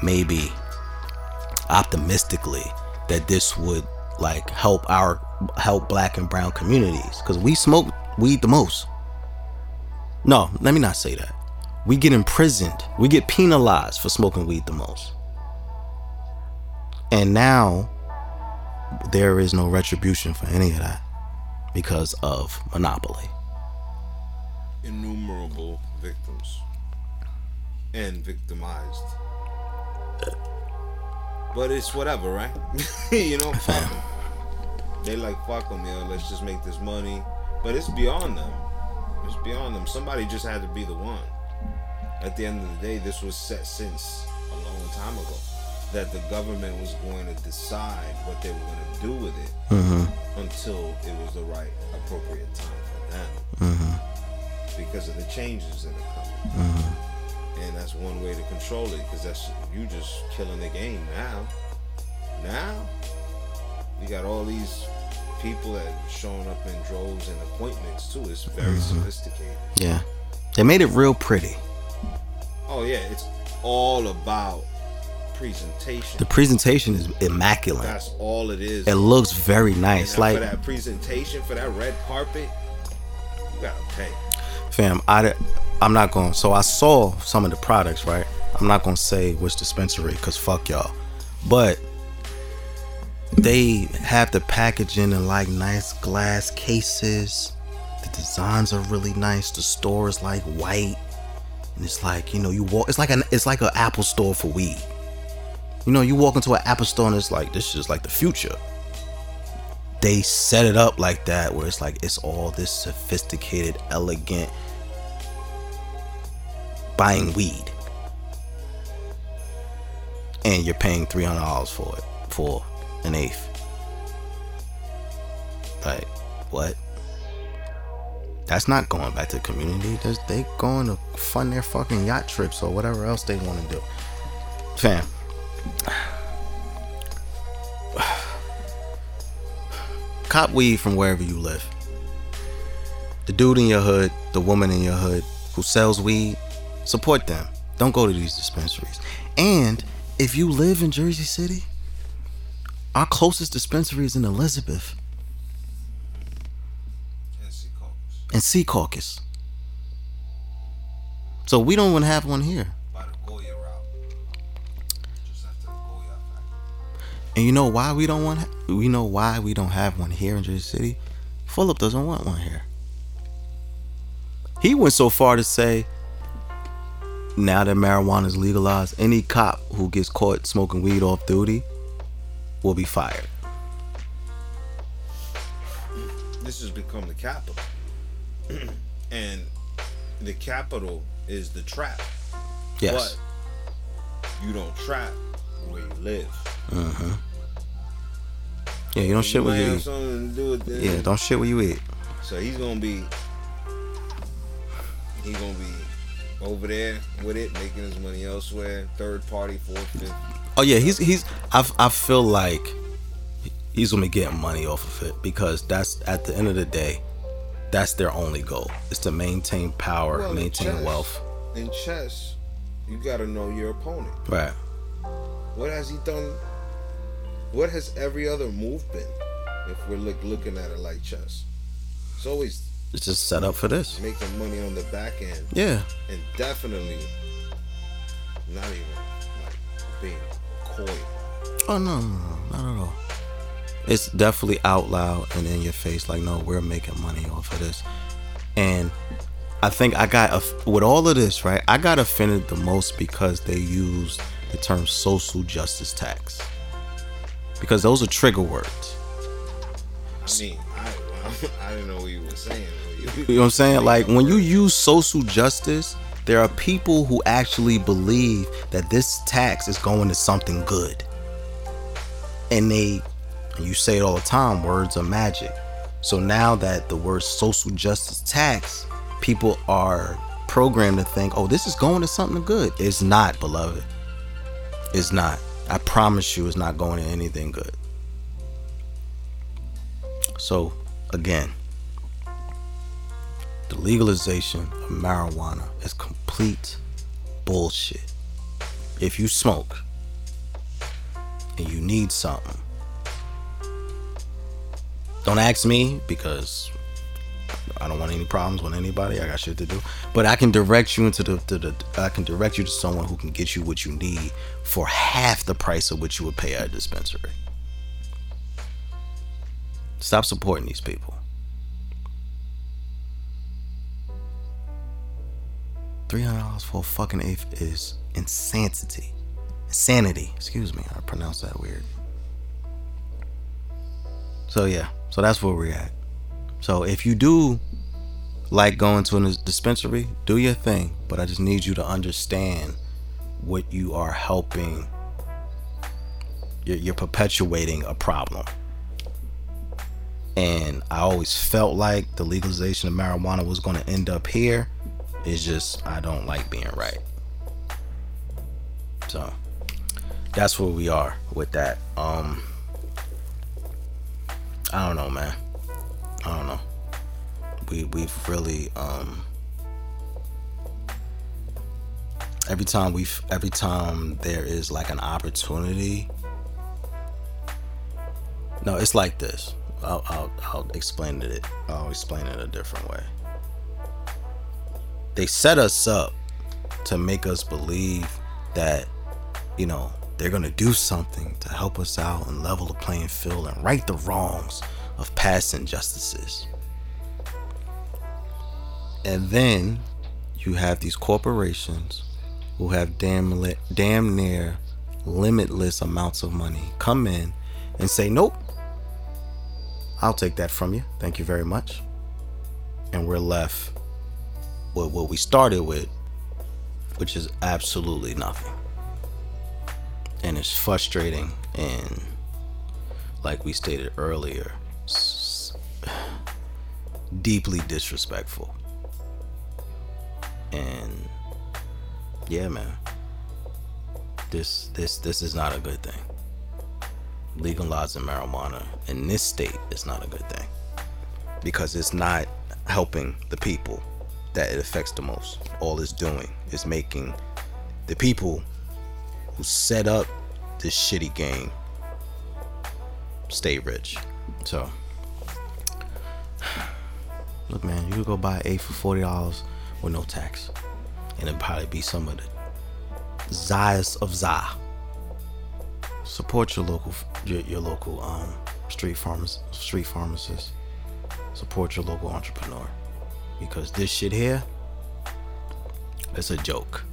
maybe optimistically that this would like help our help black and brown communities because we smoke weed the most. No, let me not say that. We get imprisoned, we get penalized for smoking weed the most. And now there is no retribution for any of that because of monopoly. Innumerable victims and victimized. But it's whatever, right? you know. They like fuck them, yo. Let's just make this money. But it's beyond them. It's beyond them. Somebody just had to be the one. At the end of the day, this was set since a long time ago. That the government was going to decide what they were going to do with it Mm-hmm. until it was the right, appropriate time for them Mm-hmm. because of the changes that are coming. Mm-hmm. And that's one way to control it because that's you just killing the game now. Now, you got all these people that showing up in droves and appointments too. It's very Mm-hmm. sophisticated. Yeah. They made it real pretty. Oh yeah, it's all about presentation. The presentation is immaculate. That's all it is. It looks very nice. Like for that presentation, for that red carpet, you gotta pay. fam i i'm not going so i saw some of the products right i'm not going to say which dispensary because fuck y'all but they have the packaging in like nice glass cases. The designs are really nice. The store is like white. And it's like you know you walk it's like an it's like an apple store for weed. You know you walk into an apple store and it's like this is like the future. They set it up like that where it's like it's all this sophisticated elegant buying weed. And you're paying $300 for it for an eighth like what that's not going back to the community That's, they going to fund their fucking yacht trips or whatever else they want to do fam cop weed from wherever you live. The dude in your hood, the woman in your hood who sells weed, support them. Don't go to these dispensaries. And if you live in Jersey City, our closest dispensary is in Elizabeth and Secaucus. So we don't even have one here. By the Goya route. Just after the Goya factory. And you know why we don't want we know why we don't have one here in Jersey City? Fulop doesn't want one here. He went so far to say now that marijuana is legalized, any cop who gets caught smoking weed off duty will be fired. This has become the capital. and the capital is the trap. Yes. But you don't trap where you live. Mm-hmm. Yeah, you don't shit where you eat. do. Yeah, don't shit where you eat. So he's gonna be he gonna be over there with it, making his money elsewhere, third party, fourth, fifth. Oh yeah, he's he's. I I feel like he's gonna be getting money off of it because that's at the end of the day, that's their only goal is to maintain power, Well, in maintain chess- wealth. In chess, you gotta know your opponent. Right. What has he done? What has every other move been? If we're look, looking at it like chess, it's always It's just set up for this. making money on the back end, Yeah. and definitely not even like being Oh no, no, no, not at all. It's definitely out loud and in your face. Like, no, we're making money off of this. And I think I got with all of this, right? I got offended the most because they used the term social justice tax. Because those are trigger words. I mean, I I didn't know what you were saying. You know what I'm saying? Like when you use social justice, There are people who actually believe that this tax is going to something good. And they, and you say it all the time, words are magic. So now that the word social justice tax, people are programmed to think, oh, this is going to something good. It's not, beloved. It's not. I promise you, it's not going to anything good. So, again, the legalization of marijuana is complete bullshit. If you smoke and you need something, don't ask me because I don't want any problems with anybody. I got shit to do. But I can direct you into the, to the I can direct you to someone who can get you what you need for half the price of what you would pay at a dispensary. Stop supporting these people. Three hundred dollars for a fucking eighth is insanity. Insanity. Excuse me. I pronounced that weird. So yeah. So that's where we're at. So if you do like going to a dispensary, do your thing. But I just need you to understand what you are helping. You're, you're perpetuating a problem. And I always felt like the legalization of marijuana was going to end up here. It's just, I don't like being right. So that's where we are with that. Um, I don't know, man. I don't know. We we've really um every time we every time there is like an opportunity. No, it's like this. I'll I'll, I'll explain it. I'll explain it a different way. They set us up to make us believe that you know they're gonna do something to help us out and level the playing field and right the wrongs of past injustices. And then you have these corporations who have damn, li- damn near limitless amounts of money come in and say, Nope, I'll take that from you. Thank you very much. And we're left with what we started with, which is absolutely nothing. And it's frustrating and, like we stated earlier, deeply disrespectful. And yeah, man. This this this is not a good thing. Legalizing marijuana in this state is not a good thing. Because it's not helping the people that it affects the most. All it's doing is making the people who set up this shitty game stay rich. So Look, man, you could go buy eight for forty dollars with no tax, and it'd probably be some of the zias of Za. Support your local, your, your local um, street farmers, street pharmacists. Support your local entrepreneur, because this shit here, it's a joke.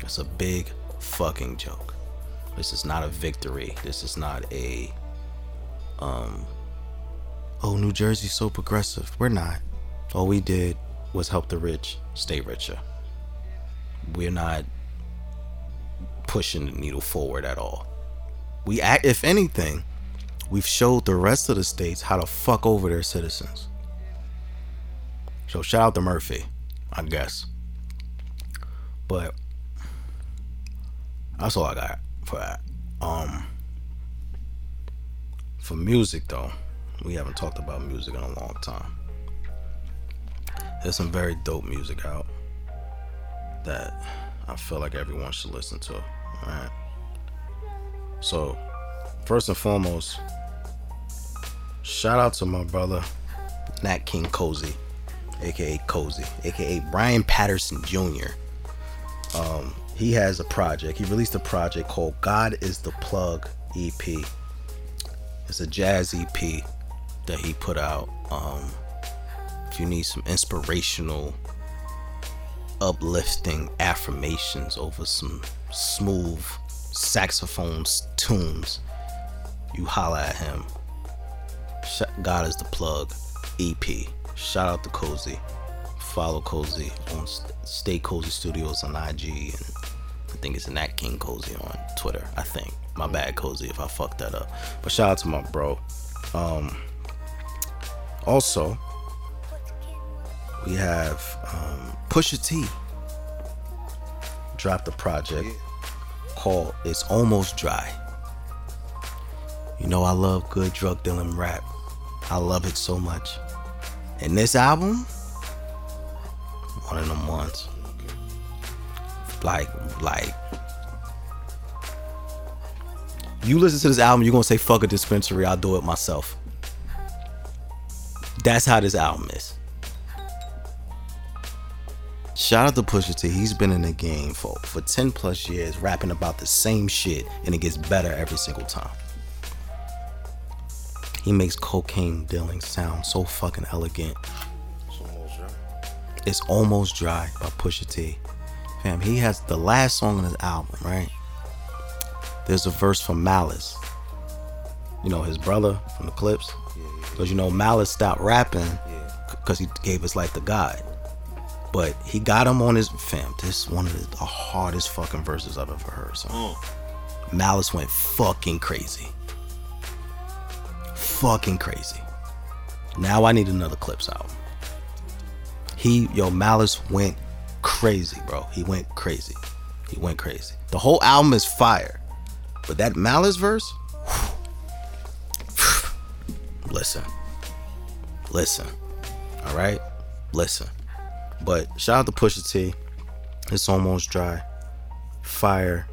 It's a big fucking joke. This is not a victory. This is not a um oh, New Jersey's so progressive. We're not. All we did was help the rich stay richer. We're not pushing the needle forward at all. We act, if anything, we've showed the rest of the states how to fuck over their citizens. So shout out to Murphy, I guess. But that's all I got for that. Um, for music though. We haven't talked about music in a long time. There's some very dope music out that I feel like everyone should listen to. Alright. So, first and foremost, shout out to my brother Nat King Cozy, aka Cozy, aka Brian Patterson Jr. Um, he has a project. He released a project called God is the Plug EP. It's a jazz EP that he put out. Um, if you need some inspirational, uplifting affirmations over some smooth saxophone tunes, you holla at him. God is the plug EP. Shout out to Cozy follow Cozy on Stay Cozy Studios on IG, and I think it's Nat King Cozy on Twitter. I think. My bad, Cozy, if I fucked that up. But shout out to my bro. Um, also, we have um, Pusha T dropped a project called "It's Almost Dry." You know I love good drug dealing rap. I love it so much. And this album, one of them ones. Like, like, you listen to this album, you're gonna say fuck a dispensary, I'll do it myself. That's how this album is. Shout out to Pusha T. He's been in the game for, for 10 plus years, rapping about the same shit, and it gets better every single time. He makes cocaine dealing sound so fucking elegant. It's almost dry. It's almost dry by Pusha T. Fam, he has the last song on his album, right? There's a verse from Malice. You know, his brother from the Clipse. Because you know, Malice stopped rapping because he gave his life to God. But he got him on his fam. This is one of the hardest fucking verses I've ever heard. So mm. Malice went fucking crazy fucking crazy. Now I need another Clipse album. He, yo, Malice went crazy, bro. He went crazy. He went crazy. The whole album is fire. But that Malice verse, listen. Listen. All right? Listen. But shout out to Pusha T. It's almost dry. Fire.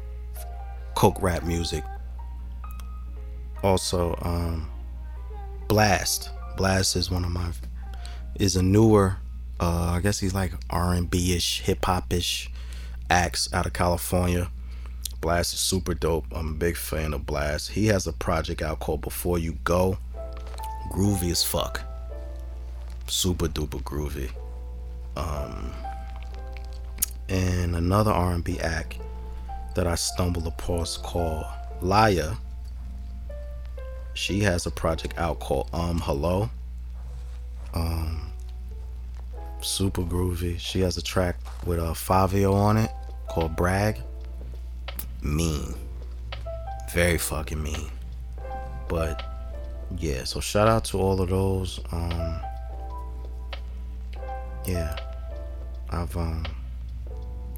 Coke rap music. Also, um, Blxst. Blast is one of my is a newer uh I guess he's like R&B ish, hip hop ish acts out of California. Blxst is super dope. I'm a big fan of Blxst. He has a project out called Before You Go. Groovy as fuck. Super duper groovy. Um and another R&B act that I stumbled upon is called Laya she has a project out called Um Hello. Um super groovy. She has a track with a uh, Fivio on it called Brag. Mean. Very fucking mean. But yeah, so shout out to all of those. Um yeah. I've um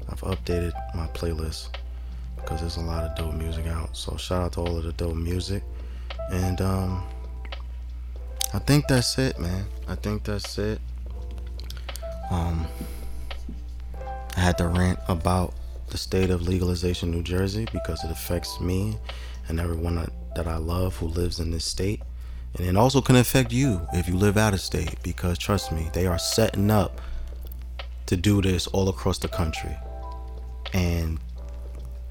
I've updated my playlist because there's a lot of dope music out. So shout out to all of the dope music. And um I think that's it, man. I think that's it. Um I had to rant about the state of legalization in New Jersey because it affects me and everyone that I love who lives in this state. And it also can affect you if you live out of state because trust me, they are setting up to do this all across the country. And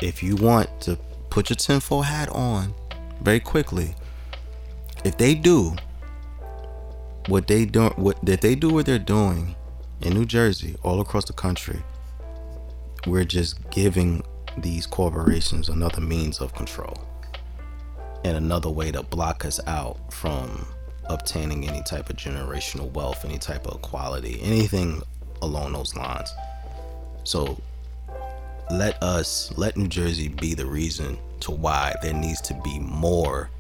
if you want to put your tinfoil hat on very quickly, if they do what they don't what if they do what they're doing in New Jersey, all across the country, we're just giving these corporations another means of control and another way to block us out from obtaining any type of generational wealth, any type of equality, anything along those lines. So let us let New Jersey be the reason to why there needs to be more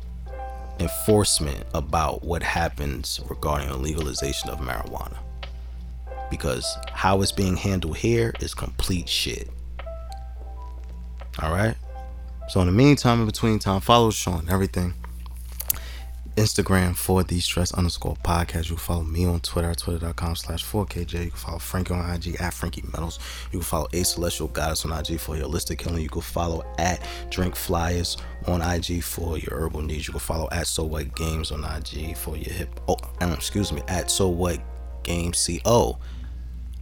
enforcement about what happens regarding the legalization of marijuana. Because how it's being handled here is complete shit. Alright? So in the meantime, in between time, follow Sean, everything. Instagram for the stress underscore podcast. You can follow me on Twitter, at twitter.com slash 4KJ. You can follow Frankie on IG at Frankie Metals. You can follow A Celestial Goddess on IG for your holistic healing. You can follow at Drink Flyers on IG for your herbal needs. You can follow at So What Games on IG for your hip. Oh, um, excuse me, at So What Games CO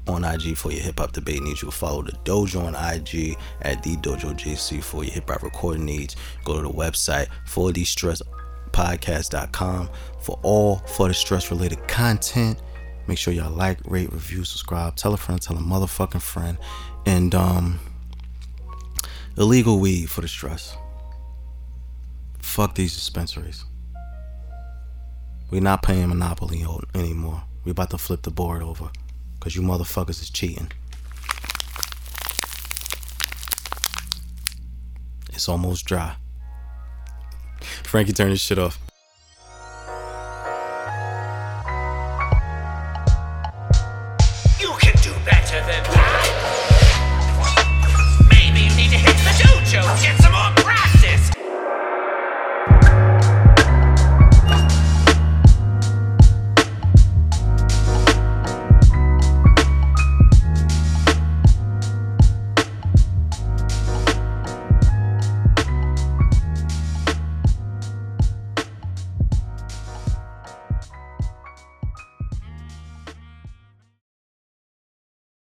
on IG for your hip hop debate needs. You can follow the dojo on IG at the dojo JC for your hip hop recording needs. Go to the website for the stress podcast.com for all for the stress related content. Make sure y'all like, rate, review, subscribe, tell a friend, tell a motherfucking friend, and um, illegal weed for the stress. Fuck these dispensaries. We're not paying Monopoly anymore. We about to flip the board over. Cause you motherfuckers is cheating. It's almost dry. Frankie, turn this shit off.